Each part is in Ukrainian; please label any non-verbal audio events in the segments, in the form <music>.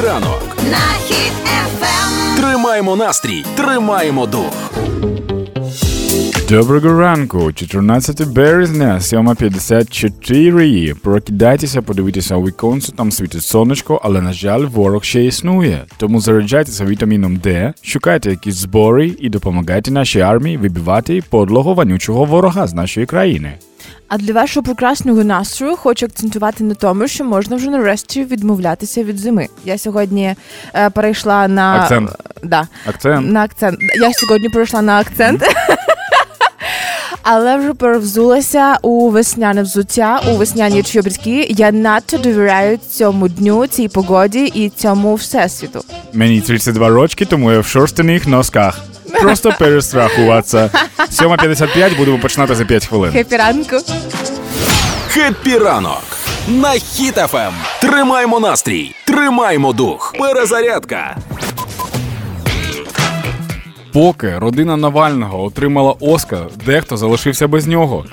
Ранок на хід ефем. Тримаємо настрій, тримаємо дух. Доброго ранку, 14 березня, 7.54. Прокидайтеся, подивитися у віконце, там світить сонечко, але, на жаль, ворог ще існує. Тому заряджайтеся вітаміном Д, шукайте якісь збори і допомагайте нашій армії вибивати подлого вонючого ворога з нашої країни. А для вашого прекрасного настрою хочу акцентувати на тому, що можна вже нарешті відмовлятися від зими. Я сьогодні е, перейшла на Акцент. Да, Акцент. на акцент. Я сьогодні перейшла на акцент. <laughs> Але вже перевзулася у весняне взуття, у весняні чобітки. Я надто довіряю цьому дню, цій погоді і цьому всесвіту. Мені 32 рочки, тому я в шорстяних носках. Просто перестрахуватися. 7.55 будемо починати за 5 хвилин. Хеппі ранок. Хеппі ранок на хіт ефем. Тримаємо настрій, тримаємо дух. Перезарядка. Поки родина Навального отримала Оскар, дехто залишився без нього.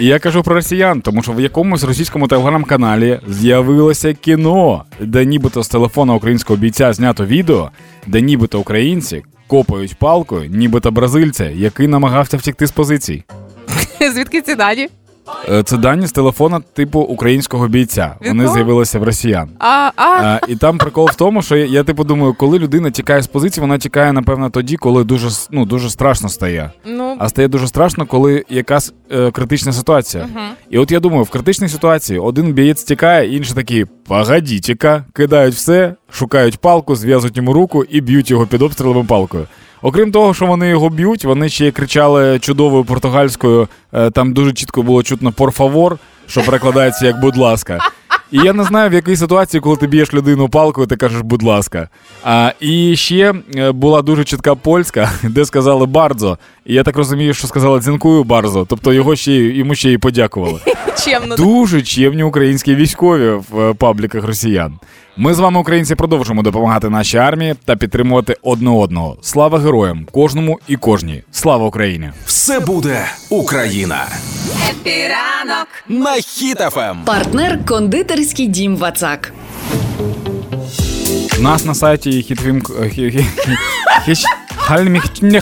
І я кажу про росіян, тому що в якомусь російському телеграм-каналі з'явилося кіно, де нібито з телефона українського бійця знято відео, де нібито українці копають палкою, нібито бразильця, який намагався втікти з позицій. <laughs> Звідки ці дані? Е, Це дані з телефона типу українського бійця. Вони Якого? з'явилися в росіян. А, а, А, і там прикол в тому, що я, я типу думаю, коли людина тікає з позиції, вона тікає, напевно, тоді, коли дуже ну, дуже страшно стає. ну А стає дуже страшно, коли якась е, критична ситуація. І от я думаю, в критичній ситуації один бієць тікає, інший такий погодітіка, кидають все, шукають палку, зв'язують йому руку і б'ють його під обстрілом палкою. Окрім того, що вони його б'ють, вони ще кричали чудовою португальською. е, Там дуже чітко було чутно «por favor», що перекладається як будь ласка. І я не знаю, в якій ситуації, коли ти б'єш людину палкою, ти кажеш, будь ласка. А, і ще е, була дуже чітка польська, <laughs> де сказали бардзо. І я так розумію, що сказали дзінкую бардзо. Тобто його ще йому ще й подякували. <laughs> чемно. Дуже чемні українські військові в е, пабліках росіян. Ми з вами, українці, продовжимо допомагати нашій армії та підтримувати одне одного. Слава героям, кожному і кожній. Слава Україні! Все буде Україна. Хеппі ранок. На Хіт-ФМ. Партнер кондитерський дім Вацак. У нас на сайті hitfm...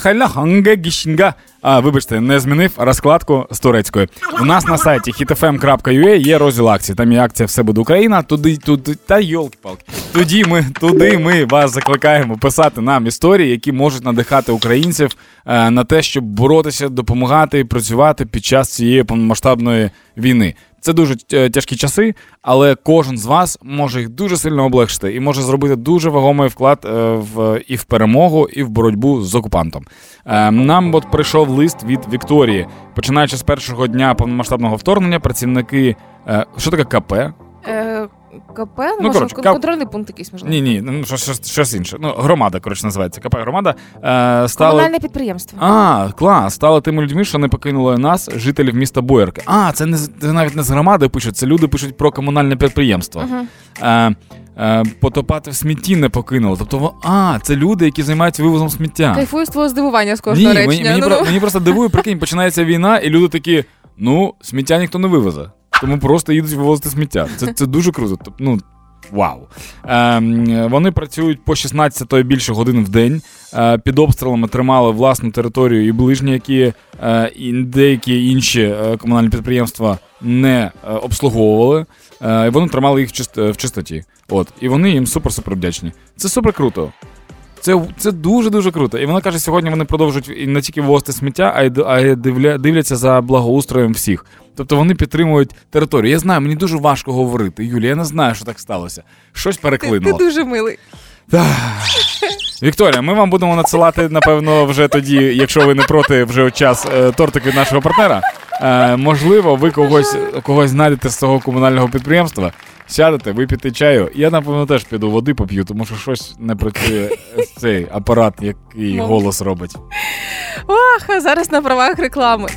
А, вибачте, не змінив розкладку з турецької. У нас на сайті hitfm.ua є розділ акцій. Там є акція Все буде Україна. Туди, туди, та йолки-палки. Тоді ми, туди ми вас закликаємо писати нам історії, які можуть надихати українців е, на те, щоб боротися, допомагати і працювати під час цієї повномасштабної війни. Це дуже е, тяжкі часи, але кожен з вас може їх дуже сильно облегшити і може зробити дуже вагомий вклад е, в і в перемогу, і в боротьбу з окупантом. Е, Нам от прийшов лист від Вікторії. Починаючи з першого дня повномасштабного вторгнення, працівники е, що таке КП? КП, ну, Ну, може, коротше, кон- кап- контрольний пункт якийсь можливо. Ні, ні, ну щось, щось, інше. Ну, громада, коротше, називається КП громада. Е, стали... Комунальне підприємство. А, клас, стали тими людьми, що не покинули нас, жителів міста Боярки. А, це не це навіть не з громади пишуть, це люди пишуть про комунальне підприємство. Е, е, потопати в смітті не покинули. Тобто, а, це люди, які займаються вивозом сміття. Кайфую з твого здивування з Ні, кожного мені, мені, ну, про- ну. мені просто дивує, прикинь, починається війна, і люди такі: ну, сміття ніхто не вивезе. Тому просто їдуть вивозити сміття. Це, це дуже круто. Ну, Вау. Ем, вони працюють по 16 то й більше годин в день. Е, під обстрілами тримали власну територію і ближні, які е, і деякі інші е, комунальні підприємства не е, обслуговували. Е, вони тримали їх чист- в чистоті. От. І вони їм супер-супер вдячні. Це супер круто. Це, це дуже дуже круто. І вона каже, сьогодні вони продовжують не тільки вивозити сміття, а й, а й дивля, дивляться за благоустроєм всіх. Тобто вони підтримують територію. Я знаю, мені дуже важко говорити. Юлія, я не знаю, що так сталося. Щось Ти, переклинуло. ти дуже милий. Вікторія, ми вам будемо надсилати, напевно, вже тоді, якщо ви не проти вже час е, тортик від нашого партнера. Е, можливо, ви когось, когось знайдете з цього комунального підприємства, сядете, вип'єте чаю. Я, напевно, теж піду води поп'ю, тому що щось не працює цей апарат, який голос робить. Ох, а зараз на правах реклами.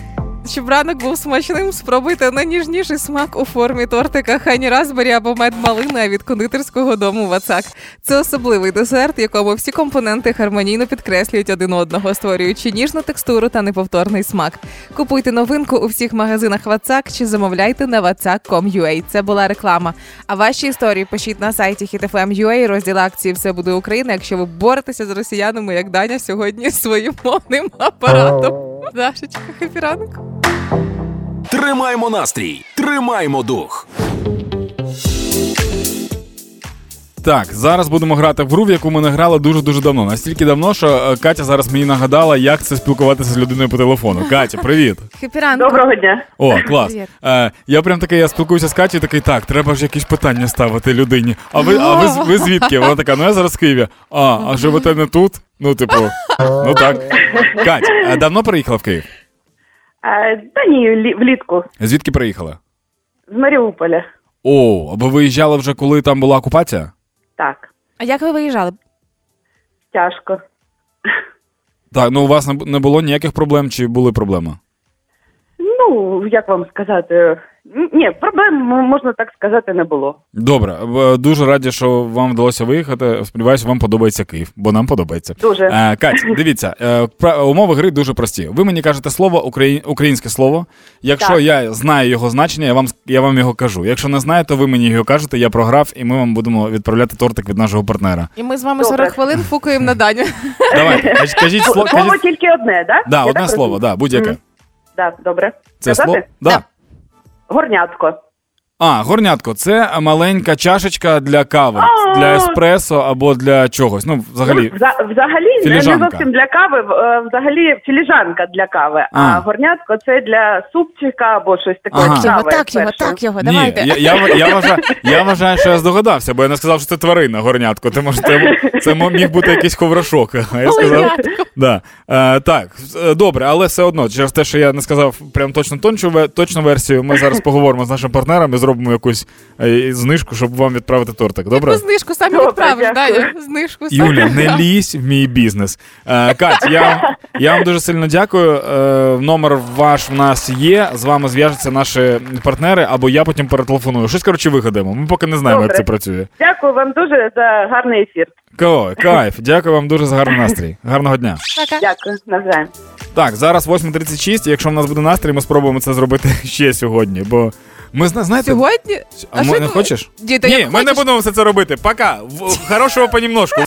Щоб ранок був смачним, спробуйте найніжніший смак у формі тортика Хані Разбері або мед малина від кондитерського дому Вацак. Це особливий десерт, якому всі компоненти гармонійно підкреслюють один одного, створюючи ніжну текстуру та неповторний смак. Купуйте новинку у всіх магазинах Вацак чи замовляйте на vatsak.com.ua. Це була реклама. А ваші історії пишіть на сайті HitFM.ua, розділ акції Все буде Україна, якщо ви боретеся з росіянами, як Даня сьогодні своїм мовним апаратом. Дашечка, хепі. Тримаймо настрій, тримаймо дух. Так, зараз будемо грати в гру, в яку ми не грали дуже дуже давно. Настільки давно, що е, Катя зараз мені нагадала, як це спілкуватися з людиною по телефону. Катя, привіт. Хепі ранку. Доброго дня. О, клас. Привіт. Е, я прям такий, я спілкуюся з Катєю, такий, так, треба ж якісь питання ставити людині. А ви, а ви, з- ви звідки? Вона така, ну я зараз в Києві. А, а живете не тут? Ну, типу, ну так. Кать, а давно приїхала в Київ? А, та ні, лі- влітку. Звідки приїхала? З Маріуполя. О, а ви виїжджали вже, коли там була окупація? А як ви виїжджали? тяжко. Так, ну у вас не було ніяких проблем чи були проблеми? Ну, як вам сказати? Ні, проблем, можна так сказати, не було. Добре, дуже раді, що вам вдалося виїхати. Сподіваюся, вам подобається Київ, бо нам подобається. Дуже. Е, Кать, <laughs> дивіться, е, умови гри дуже прості. Ви мені кажете слово украї... українське слово. Якщо Так. я знаю його значення, я вам с- я вам його кажу. Якщо не знаю, то ви мені його кажете, я програв, і ми вам будемо відправляти тортик від нашого партнера. І ми з вами Добре. 40 хвилин фукаємо на Даню. Давайте, кажіть, <laughs> кажіть слово. Кажіть... тільки одне, да? Да, Я одне так слово, розумію? да, будь-яке. Мгм. Так, добре. Це Сказати? слово? Да. Горнятко. А, горнятко, це маленька чашечка для кави, А. для еспресо або для чогось. Ну, взагалі. Ну, взагалі не- не зовсім для кави, е, взагалі філіжанка для кави, а, А. горнятко це для супчика або щось таке. Ага. Його, так його, так його, Ні, давайте. я, я, я, вважаю, я вважаю, що я здогадався, бо я не сказав, що це тварина горнятко. Тому що це, це міг бути якийсь ховрашок. А я сказав. Да. Е, так, е, добре, але все одно, через те, що я не сказав прям точно тончу, точну версію, ми зараз поговоримо з нашим партнером і зробимо якусь знижку, щоб вам відправити тортик. Добре? Знижку самі Добре, відправиш. Даня. <laughs> Знижку самі. Юля, не лізь в мій бізнес. Е, Кать, я, я вам дуже сильно дякую. Е, номер ваш в нас є. З вами зв'яжуться наші партнери, або я потім перетелефоную. Щось коротше вигадаємо. Ми поки не знаємо, як це працює. Дякую вам дуже за гарний ефір. Ко, кайф, дякую вам дуже за гарний настрій. Гарного дня. Пока. Дякую, навзаєм. Так, зараз 8.36, і якщо в нас буде настрій, ми спробуємо це зробити <laughs> ще сьогодні. Бо ми зна- знаєте. Сьогодні? А, що ми, не ти- хочеш? Діти, Ні, як ми не хочеш. будемо все це робити. Пока. В- Хорошого понемножку.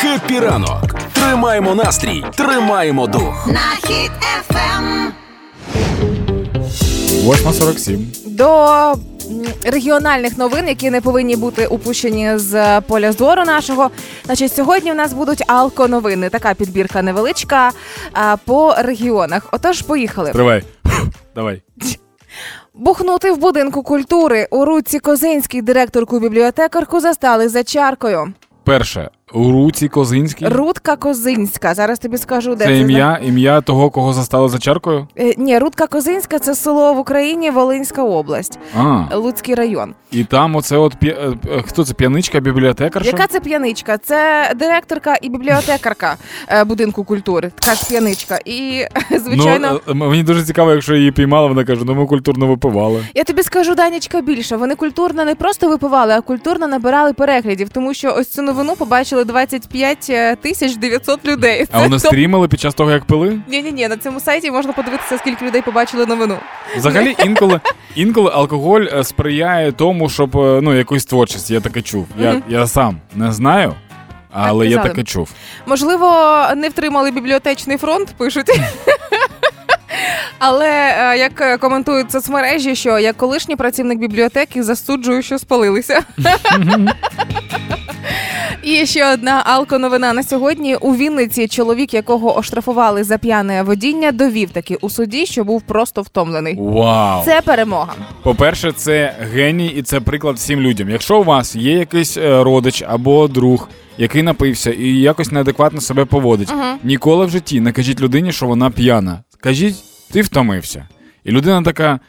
Хеппі ранок. Тримаймо настрій, тримаємо дух. на хід ефем. 8.47. До м, регіональних новин, які не повинні бути упущені з поля зору нашого. Значить, сьогодні у нас будуть алко-новини. Така підбірка невеличка а, по регіонах. Отож, поїхали. Тривай. <gasps> Давай. <laughs> Бухнути в будинку культури у Руці Козинський директорку бібліотекарку застали за чаркою. Перше. У Руці Козинській. Рудка Козинська. Зараз тобі скажу, де Це це. ім'я, ім'я того, кого застали за чаркою? Е, Ні, Рудка Козинська це село в Україні, Волинська область, А, Луцький район. і там оце от п'я- е, е, хто це п'яничка, бібліотекарша? Яка це п'яничка? Це директорка і бібліотекарка е, будинку культури. Така ж п'яничка. І <laughs> звичайно, Ну, мені дуже цікаво, якщо її піймали, вона каже, ну ми культурно випивали. я тобі скажу, Данічка, більше. Вони культурно не просто випивали, а культурно набирали переглядів, тому що ось цю новину побачили 25 тисяч 900 людей. А вони стрімили під час того, як пили? Ні, ні, ні, на цьому сайті можна подивитися, скільки людей побачили новину. Взагалі, інколи, інколи алкоголь е, сприяє тому, щоб е, ну, якусь творчість. Я таке чув. Я, я сам не знаю, але я таке чув. Можливо, не втримали бібліотечний фронт, пишуть. Але е, як е, коментують соцмережі, що як колишній працівник бібліотеки засуджую, що спалилися. І ще одна алко-новина на сьогодні. У Вінниці чоловік, якого оштрафували за п'яне водіння, довів таки у суді, що був просто втомлений. Вау! Це перемога. По-перше, це геній і це приклад всім людям. Якщо у вас є якийсь е, родич або друг, який напився і якось неадекватно себе поводить, Мгм. ніколи в житті не кажіть людині, що вона п'яна. Кажіть, ти втомився. І людина така.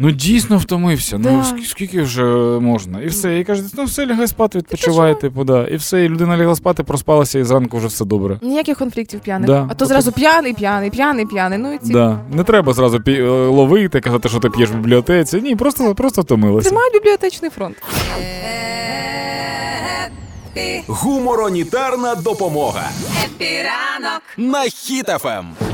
Ну дійсно втомився. Да. Ну скільки вже можна? І все. І каже, ну все, лягай спати, відпочивай, типу, да. І все, і людина лягла спати, проспалася, і зранку вже все добре. Ніяких конфліктів п'яних. Да. А то зразу п'яний, п'яний, п'яний, п'яний. Ну і ці Да. Не треба зразу пі- е, ловити, казати, що ти п'єш в бібліотеці. Ні, просто, просто втомилася. тримають бібліотечний фронт. Гуморонітарна допомога Епіранок. на Ем.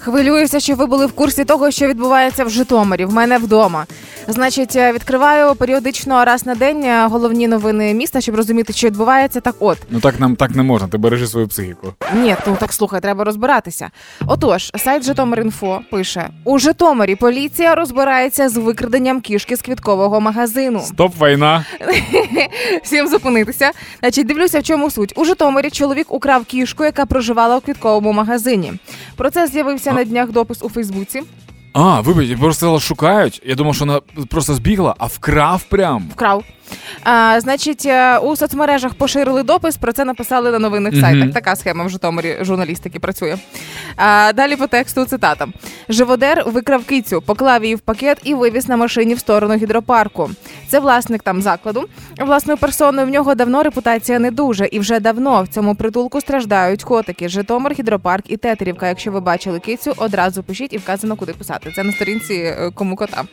Хвилююся, що ви були в курсі того, що відбувається в Житомирі. В мене вдома. Значить, е, відкриваю періодично раз на день е, головні новини міста, щоб розуміти, що відбувається. Так, от Ну так нам так не можна, ти бережи свою психіку. ні, ну так слухай, треба розбиратися. Отож, сайт Житомир.Інфо пише: у Житомирі поліція розбирається з викраденням кішки з квіткового магазину. Стоп, війна. <laughs> Всім зупинитися. Значить, дивлюся, в чому суть. У Житомирі чоловік украв кішку, яка проживала у квітковому магазині. Про це з'явився на днях допис у Фейсбуці. А, вибач, я просто сказала, шукають. Я думав, що вона просто збігла, а вкрав прям. Вкрав. А, значить, е, у соцмережах поширили допис, про це написали на новинних Мгм. сайтах. Така схема в Житомирі журналістики працює. А, далі по тексту цитата. Живодер викрав кицю, поклав її в пакет і вивіз на машині в сторону гідропарку. Це власник там закладу. Власною персоною в нього давно репутація не дуже, і вже давно в цьому притулку страждають котики. Житомир, гідропарк і Тетерівка. Якщо ви бачили кицю, одразу пишіть і вказано, куди писати. Це на сторінці е, кому кота.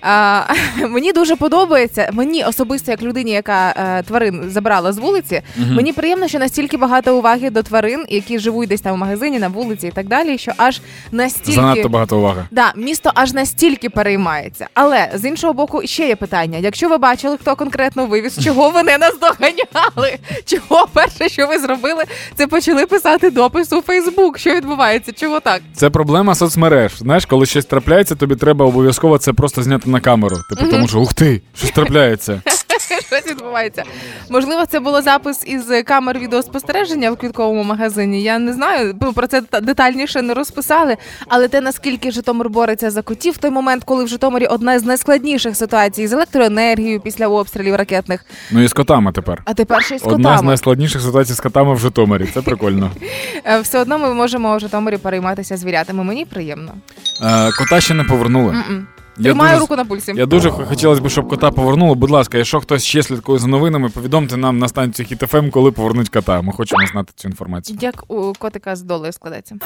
А, <laughs> мені дуже подобається. Мені особисто, як людині, яка е, тварин забрала з вулиці, мені приємно, що настільки багато уваги до тварин, які живуть десь там в магазині, на вулиці і так далі, що аж настільки Занадто багато уваги. Да, місто аж настільки переймається. Але з іншого боку, ще є питання: якщо ви бачили, хто конкретно вивіз, <laughs> чого ви не наздоганяли? Чого перше, що ви зробили, це почали писати допис у Фейсбук? Що відбувається? Чого так? Це проблема соцмереж. Знаєш, коли щось трапляється, тобі треба обов'язково це просто зняти на камеру. Типу, тому що ух ти, щось трапляється. <laughs> Щось відбувається. Можливо, це було запис із камер відеоспостереження в квітковому магазині. Я не знаю. ну, Про це детальніше не розписали. Але те, наскільки Житомир бореться за котів, в той момент, коли в Житомирі одна з найскладніших ситуацій з електроенергією після обстрілів ракетних, Ну і з котами тепер. а тепер ще й з Одна з найскладніших ситуацій з котами в Житомирі. Це прикольно. <laughs> Е, Все одно ми можемо в Житомирі перейматися звірятами. Мені приємно. Е, кота ще не повернули. Тримаю дуже, руку на пульсі. я дуже хотілося б, щоб кота повернули. Будь ласка, якщо хтось ще слідкує за новинами, повідомте нам на станцію Хіт-ФМ, коли повернуть кота. Ми хочемо знати цю інформацію. Як у котика з долею складеться.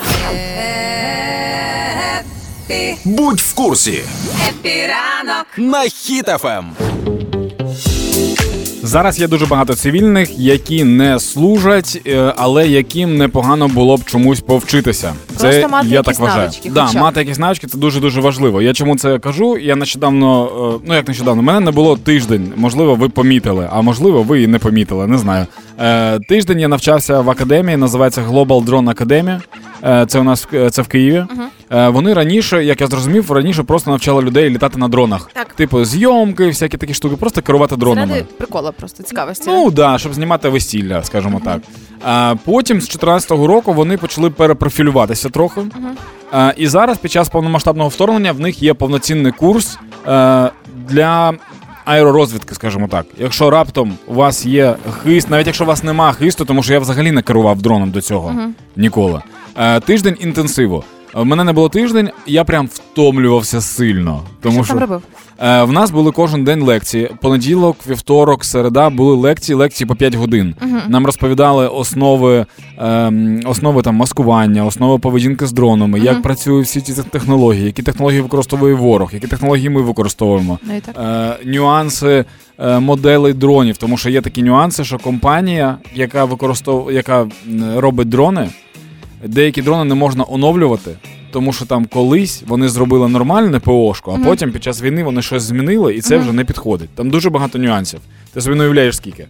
Будь в курсі Хеппі ранок. на Ем. Хіт-ФМ. Зараз є дуже багато цивільних, які не служать, е, але яким непогано було б чомусь повчитися. Просто мати я якісь так вважаю. навички Да, хоча б. мати якісь навички це дуже дуже важливо. Я чому це кажу? Я нещодавно, е, ну як нещодавно, мене не було тиждень. Можливо, ви помітили, а можливо, ви і не помітили. Не знаю. Е, Тиждень я навчався в академії, називається Global Drone Academy. Е, Це у нас в- це в Києві. Е, Вони раніше, як я зрозумів, раніше просто навчали людей літати на дронах. Так. Типу, зйомки, всякі такі штуки, просто керувати дронами. Заради прикола просто цікавості. Ну да, щоб знімати весілля, скажімо так. А потім з 14-го року вони почали перепрофілюватися трохи. А, і зараз, під час повномасштабного вторгнення, в них є повноцінний курс е, для. Аеророзвідки, скажімо так. Якщо раптом у вас є хист, навіть якщо у вас нема хисту, тому що я взагалі не керував дроном до цього ніколи. Е, тиждень інтенсиву. У мене не було тиждень, я прям втомлювався сильно. Тому що що там робив? Е, в нас були кожен день лекції. Понеділок, вівторок, середа були лекції, лекції по 5 годин. Нам розповідали основи, ем, основи там маскування, основи поведінки з дронами, як працюють всі ці технології, які технології використовує ворог, які технології ми використовуємо. І. Е, нюанси е, моделей дронів, тому що є такі нюанси, що компанія, яка використовує, яка робить дрони, деякі дрони не можна оновлювати. Тому що там колись вони зробили нормальне ПОшку, а потім під час війни вони щось змінили, і це вже не підходить. Там дуже багато нюансів. Ти собі не уявляєш скільки.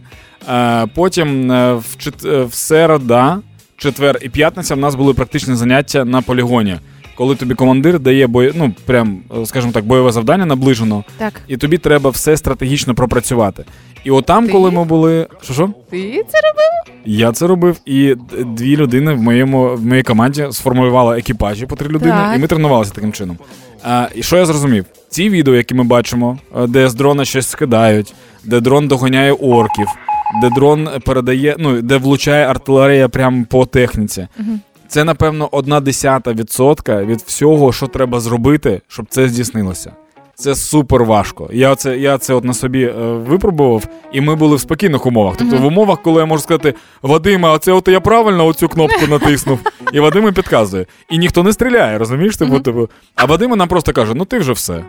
Е, потім е, в, чет... е, в середа, четвер і п'ятниця в нас були практичні заняття на полігоні. Коли тобі командир дає бой... ну, прям, е, скажімо так, бойове завдання наближено, Так. і тобі треба все стратегічно пропрацювати. І отам, Ти? коли ми були. Що що? Ти це робив? Я це робив, і дві людини в моєму в моїй команді сформували екіпажі по три людини, Так. і ми тренувалися таким чином. А, і що я зрозумів? Ці відео, які ми бачимо, е, де з дрона щось скидають, де дрон доганяє орків, де дрон передає, ну де влучає артилерія прямо по техніці. Це, напевно, одна десята відсотка від всього, що треба зробити, щоб це здійснилося. Це супер важко. Я це, я це от на собі е, випробував, і ми були в спокійних умовах. Тобто в умовах, коли я можу сказати, Вадиме, а це от я правильно оцю кнопку натиснув, і Вадим і підказує. І ніхто не стріляє, розумієш? Типу, типу. А Вадим нам просто каже: ну ти вже все.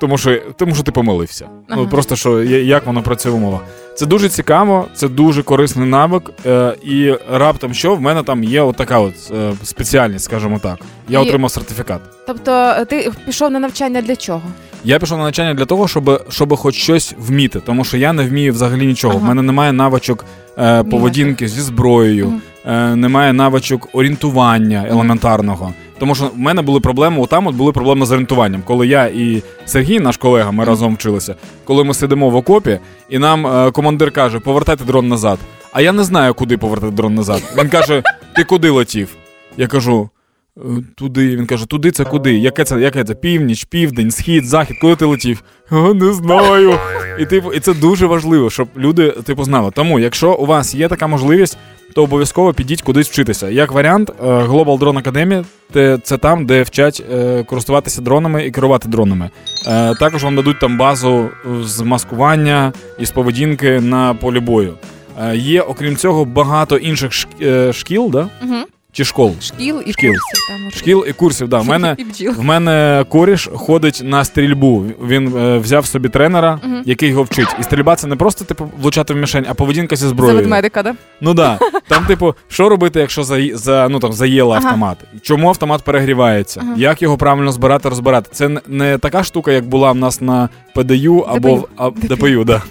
Тому що, тому що ти помилився. Ага. Ну просто що як воно працює в умовах. Це дуже цікаво, це дуже корисний навик. Е, і раптом що в мене там є отака от е, спеціальність, скажімо так. Я І- отримав сертифікат. Тобто е, ти пішов на навчання для чого? Я пішов на навчання для того, щоб, щоб хоч щось вміти, тому що я не вмію взагалі нічого. Ага. В мене немає навичок е, поведінки зі зброєю, Мгм. Е, немає навичок орієнтування елементарного. Тому що в мене були проблеми, отам от були проблеми з орієнтуванням. Коли я і Сергій, наш колега, ми разом вчилися, коли ми сидимо в окопі, і нам е, командир каже, повертайте дрон назад. А я не знаю, куди повертати дрон назад. Він каже: Ти куди летів? Я кажу. «Е, Туди. Він каже, туди це куди? Яке це, яке це? Північ, південь, схід, захід, куди ти летів? «А, не знаю. І типу, і це дуже важливо, щоб люди типу знали. Тому, якщо у вас є така можливість, то обов'язково підіть кудись вчитися. Як варіант, е, Global Drone Academy це там, де вчать е, користуватися дронами і керувати дронами. Е, Також вам дадуть там базу з маскування і з поведінки на полі бою. Є, окрім цього, багато інших шкіл, да? Угу. Чи школ. Шкіл і Шкіл. курсів там. Шкіл і курсів, да. В мене і бджіл. в мене коріш ходить на стрільбу. Він е, взяв собі тренера, Мгм. який його вчить. І стрільба це не просто типу влучати в мішень, а поведінка зі За зброєю. ведмедика, да? Ну да. Там, типу, що робити, якщо за, за ну там заїла Ага. автомат? Чому автомат перегрівається? Ага. Як його правильно збирати, розбирати? Це не- не така штука, як була в нас на ПДЮ або в а, ДПЮ, да.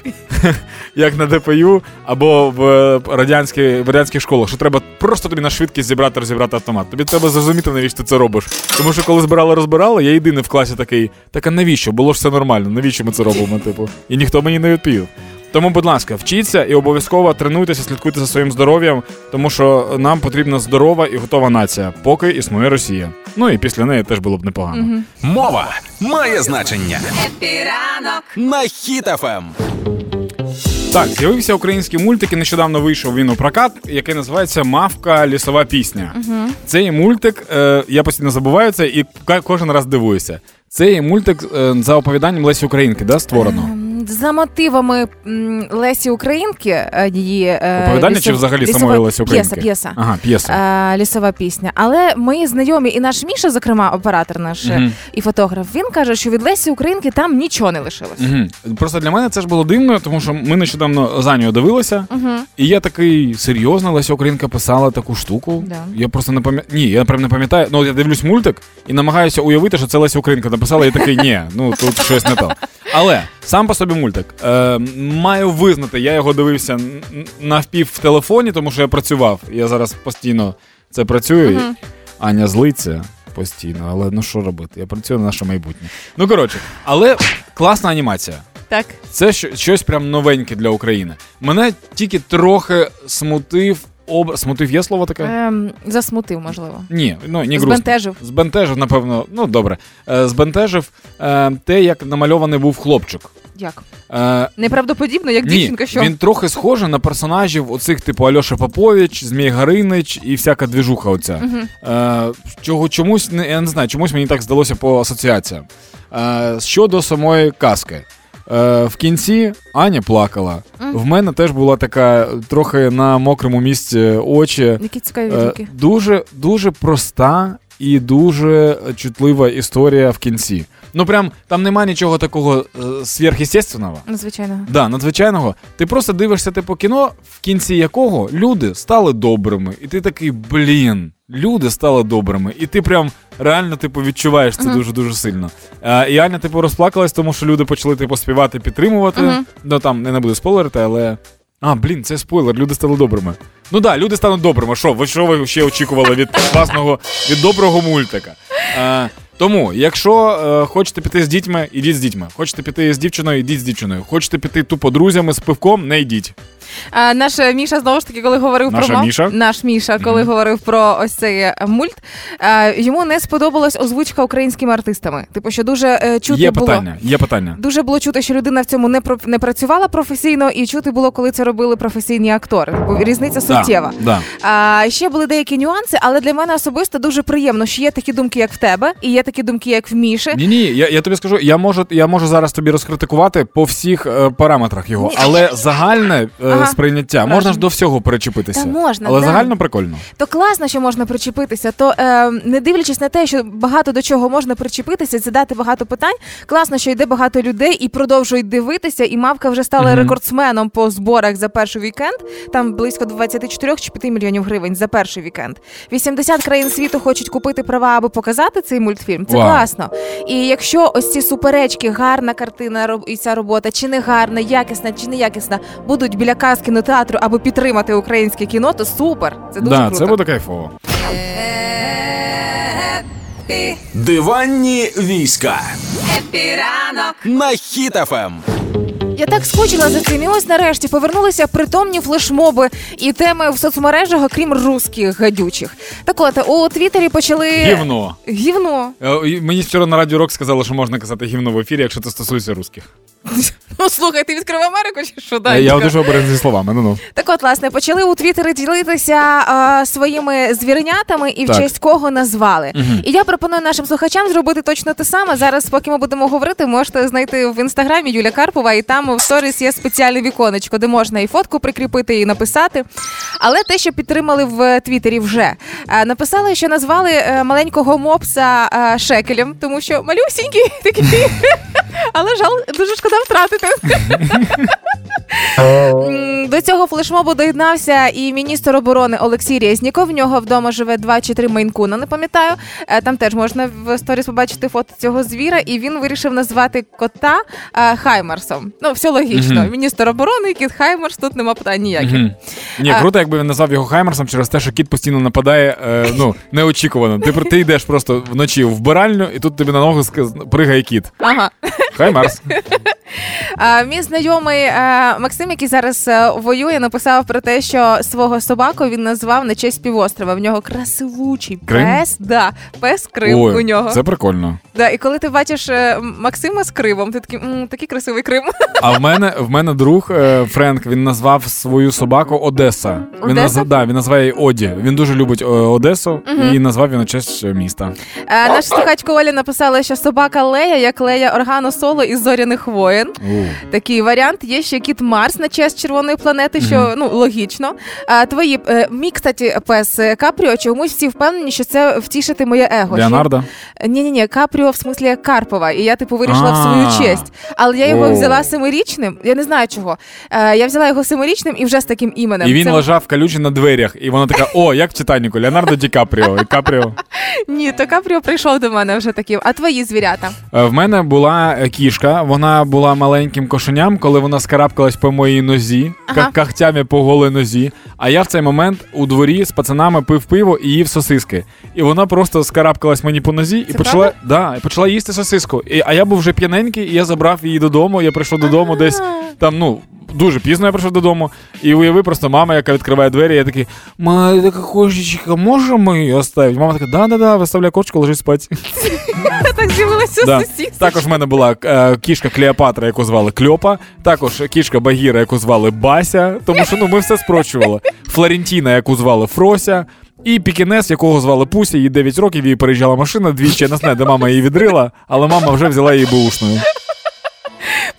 як на ДПЮ або в е, радянській, в радянських школах, що треба просто тобі на швидкість зібрати, розібрати автомат. Тобі треба зрозуміти, навіщо ти це робиш. Тому що коли збирали, розбирали, я єдиний в класі такий, так а навіщо? Було ж все нормально, навіщо ми це робимо? <laughs> Типу, і ніхто мені не відповів. Тому, будь ласка, вчіться і обов'язково тренуйтеся, слідкуйте за своїм здоров'ям, тому що нам потрібна здорова і готова нація, поки існує Росія. Ну і після неї теж було б непогано. Мова має значення. Епіранок. На Ем. Так, з'явився український мультик, і нещодавно вийшов він у прокат, який називається Мавка лісова пісня. Цей мультик, е, я постійно забуваю це і кожен раз дивуюся. Цей мультик е, за оповіданням Лесі Українки, да, створено. За мотивами Лесі Українки, е, її е, Оповідання лісов- чи взагалі лісова- самої Лесі Українки? П'єса, п'єса. Ага, п'єса. Е, лісова пісня. Але мої знайомі і наш Міша, зокрема, оператор наш Мгм. і фотограф, він каже, що від Лесі Українки там нічого не лишилось. Угу. Просто для мене це ж було дивно, тому що ми нещодавно за нею дивилися, Угу. і я такий серйозно, Леся Українка писала таку штуку. Да. Я просто не пам'ятаю. Ні, я прям не пам'ятаю. Ну, я дивлюсь мультик і намагаюся уявити, що це Леся Українка написала, і такий, ні, ну тут щось не то. Але сам по собі мультик. Е, маю визнати, я його дивився навпів в телефоні, тому що я працював. Я зараз постійно це працюю. Мгм. Аня злиться постійно, але ну що робити? Я працюю на наше майбутнє. Ну коротше, але класна анімація. Так. Це щось прям новеньке для України. Мене тільки трохи смутив об... Смутив є слово таке? Ем, засмутив, можливо. Ні, ну ні грустно. Збентежив. Збентежив, напевно, ну добре. Е, збентежив е, те, як намальований був хлопчик. Як? Е, Неправдоподібно, як ні, дівчинка, що він трохи схожий на персонажів оцих, типу Альоша Попович, Змій Гаринич і всяка двіжуха оця. Мгм. Е, чого чомусь не я не знаю, чомусь мені так здалося по асоціаціям. Е, щодо самої казки. Е, в кінці Аня плакала. В мене теж була така трохи на мокрому місці очі. Які цікаві Е, відгуки. дуже, дуже проста і дуже чутлива історія в кінці. Ну прям там немає нічого такого е, сверхъестественного. Надзвичайно. Да, надзвичайного. Ти просто дивишся типу кіно, в кінці якого люди стали добрими. І ти такий, блін, люди стали добрими. І ти прям реально типу відчуваєш це Мгм. дуже дуже сильно. Е, і Аня, типу, розплакалась, тому що люди почали типу співати, підтримувати. Мгм. Ну там не, не буду спойлерити, але. А, блін, це спойлер, люди стали добрими. Ну да, люди стануть добрими. Що, ви що ви ще очікували від власного від доброго мультика? Е, тому, якщо е, хочете піти з дітьми, ідіть з дітьми. Хочете піти з дівчиною, ідіть з дівчиною. Хочете піти тупо друзями з пивком, не йдіть. А, наш е, Міша знову ж таки, коли говорив Наша про Міша? наш Міша, коли говорив про ось цей е, мульт, е, йому не сподобалась озвучка українськими артистами. Типу, що дуже е, чути Є було. питання, є питання. Дуже було чути, що людина в цьому не про не працювала професійно, і чути було, коли це робили професійні актори. Бо різниця суттєва. Да, да. А ще були деякі нюанси, але для мене особисто дуже приємно, що є такі думки, як в тебе, і є такі думки, як в Міші. Ні, ні, я, я тобі скажу, я можу, я можу зараз тобі розкритикувати по всіх е, параметрах його, Ні. але загальне е, Ага. сприйняття можна ж до всього перечепитися. Та можна, але да. загально прикольно. То класно, що можна причепитися. То е, не дивлячись на те, що багато до чого можна причепитися, задати багато питань. Класно, що йде багато людей і продовжують дивитися. І мавка вже стала Мгм. рекордсменом по зборах за перший вікенд. Там близько 24 чи 5 мільйонів гривень за перший вікенд. 80 країн світу хочуть купити права, аби показати цей мультфільм. Це Вау. класно. І якщо ось ці суперечки, гарна картина і ця робота, чи не гарна, якісна, чи не якісна, будуть біля каз кінотеатру, аби підтримати українське кіно, то супер. Це дуже да, круто. це буде кайфово. Хеппі, Диванні війська хеппі ранок. на Ем. Хіт-ФМ. Я так скучила за цим. І ось нарешті повернулися притомні флешмоби і теми в соцмережах, окрім русських гадючих. Так от у Твіттері почали Гівно. Гівно. Е, Мені вчора на Радіо ROKS сказали, що можна казати гівно в ефірі, якщо це стосується русських. <laughs> Слухай, ти відкрив Америку чи що Е, далі? Я дуже обережний зі словами. Ну ну. Так от, власне, почали у Твіттері ділитися а, своїми звіренятами і в Так. честь кого назвали. Мгм. І я пропоную нашим слухачам зробити точно те саме. Зараз, поки ми будемо говорити, можете знайти в інстаграмі Юля Карпова, і там в сторіс є спеціальне віконечко, де можна і фотку прикріпити, і написати. Але те, що підтримали в Твіттері вже Е, написали, що назвали е, маленького мопса е, шекелем, тому що малюсінький <laughs> такий. Але жаль, дуже шкода втратити. До цього флешмобу доєднався і міністр оборони Олексій Резніков. В нього вдома живе два чи три мейнкуна, не пам'ятаю. Е, Там теж можна в сторіс побачити фото цього звіра, і він вирішив назвати кота е, Хаймарсом. Ну, все логічно. Мгм. Міністр оборони, кіт Хаймарс, тут нема питань ніяких. Мгм. Ні, А- круто, якби він назвав його Хаймерсом через те, що кіт постійно нападає, е, ну, неочікувано. Ти, ти йдеш просто вночі в вбиральню, і тут тобі на ногу пригає кіт. Ага. Хаймерс. <laughs> Мій знайомий е, Максим, який зараз е, воює, написав про те, що свого собаку він назвав на честь півострова. В нього красивучий Крим? пес. Да, пес Крим Ой, у нього. Це прикольно. Да, і коли ти бачиш е, Максима з Кримом, ти такий, «М, такий красивий Крим. А в мене в мене друг Френк, він назвав свою собаку Одеса. Він Одеса? назв, да, він називає її Оді. Він дуже любить Одесу і назвав її на честь міста. Наша слухачка Оля написала, що собака Лея, як Лея Органо Соло із зоряних воєн. У. Такий варіант. Є ще кіт Марс на честь червоної планети, що ну логічно. А твої е, мій, кстати, пес е, Капріо, чомусь всі впевнені, що це втішити моє его. Леонардо. Ні, ні, ні, Капріо в смислі Карпова. І я типу вирішила в свою честь. Але я його взяла семирічним. Я не знаю чого. Е, я взяла його семирічним і вже з таким іменем. І він лежав калючий на дверях, і вона така: о, як в Титаніку, Леонардо Ді Капріо. І Капріо. Ні, то Капріо прийшов до мене вже таким. А твої звірята? В мене була кішка, вона була маленьким кошеням, коли вона скарабкалась по моїй нозі, Ага. кахтями по голій нозі. А я в цей момент у дворі з пацанами пив пиво і їв сосиски. І вона просто скарабкалась мені по нозі і Це почала, да, і почала їсти сосиску. І, а я був вже п'яненький, і я забрав її додому. Я прийшов додому десь там, ну. Дуже пізно я прийшов додому, і уяви просто мама, яка відкриває двері, я такий, ма, така кошечка, можемо її оставити? Мама така, да-да-да, виставляй кошечку, ложись спати. <laughs> З'явилася Да. сусідка. Також в мене була е, кішка Клеопатра, яку звали Кльопа. Також кішка Багіра, яку звали Бася. Тому що ну ми все спрочували. Флорентіна, яку звали Фрося. І Пікінес, якого звали Пуся, їй 9 років, їй переїжджала машина двічі. Я не знаю, де мама її відрила, але мама вже взяла її бушною.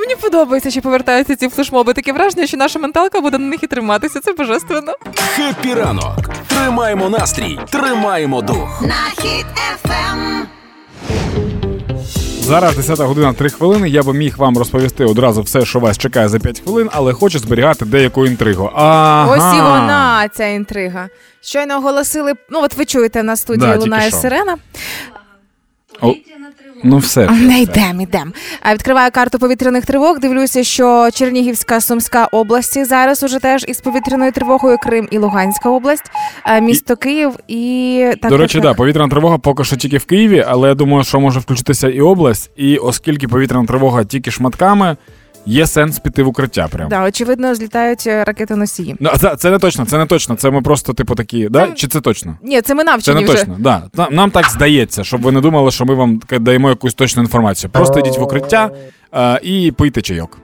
Мені подобається, що повертаються ці флешмоби. Таке враження, що наша менталка буде на них і триматися. Це божественно. Хеппі ранок. Тримаємо настрій, тримаємо дух. На хід ефем. Зараз 10 година 3 хвилини. Я би міг вам розповісти одразу все, що вас чекає за 5 хвилин, але хочу зберігати деяку інтригу. Ага. Ось і вона, ця інтрига. Щойно оголосили. Ну, от ви чуєте на студії Да, тільки лунає що. сирена. О, ну все. Не йдемо, йдемо. А відкриваю карту повітряних тривог. Дивлюся, що Чернігівська Сумська області зараз уже теж із повітряною тривогою Крим і Луганська область, місто місто Київ і так До речі, так. да, повітряна тривога поки що тільки в Києві, але я думаю, що може включитися і область. І оскільки повітряна тривога тільки шматками, є сенс піти в укриття. Прям. Да, очевидно, злітають ракети ракетоносії. Ну, це, це не точно, це не точно. Це ми просто, типу, такі, да? Це- Чи це точно? Ні, це ми Це навчені не вже. точно, да. Нам, нам так здається, щоб ви не думали, що ми вам даємо якусь точну інформацію. Просто йдіть в укриття а, і пийте чайок.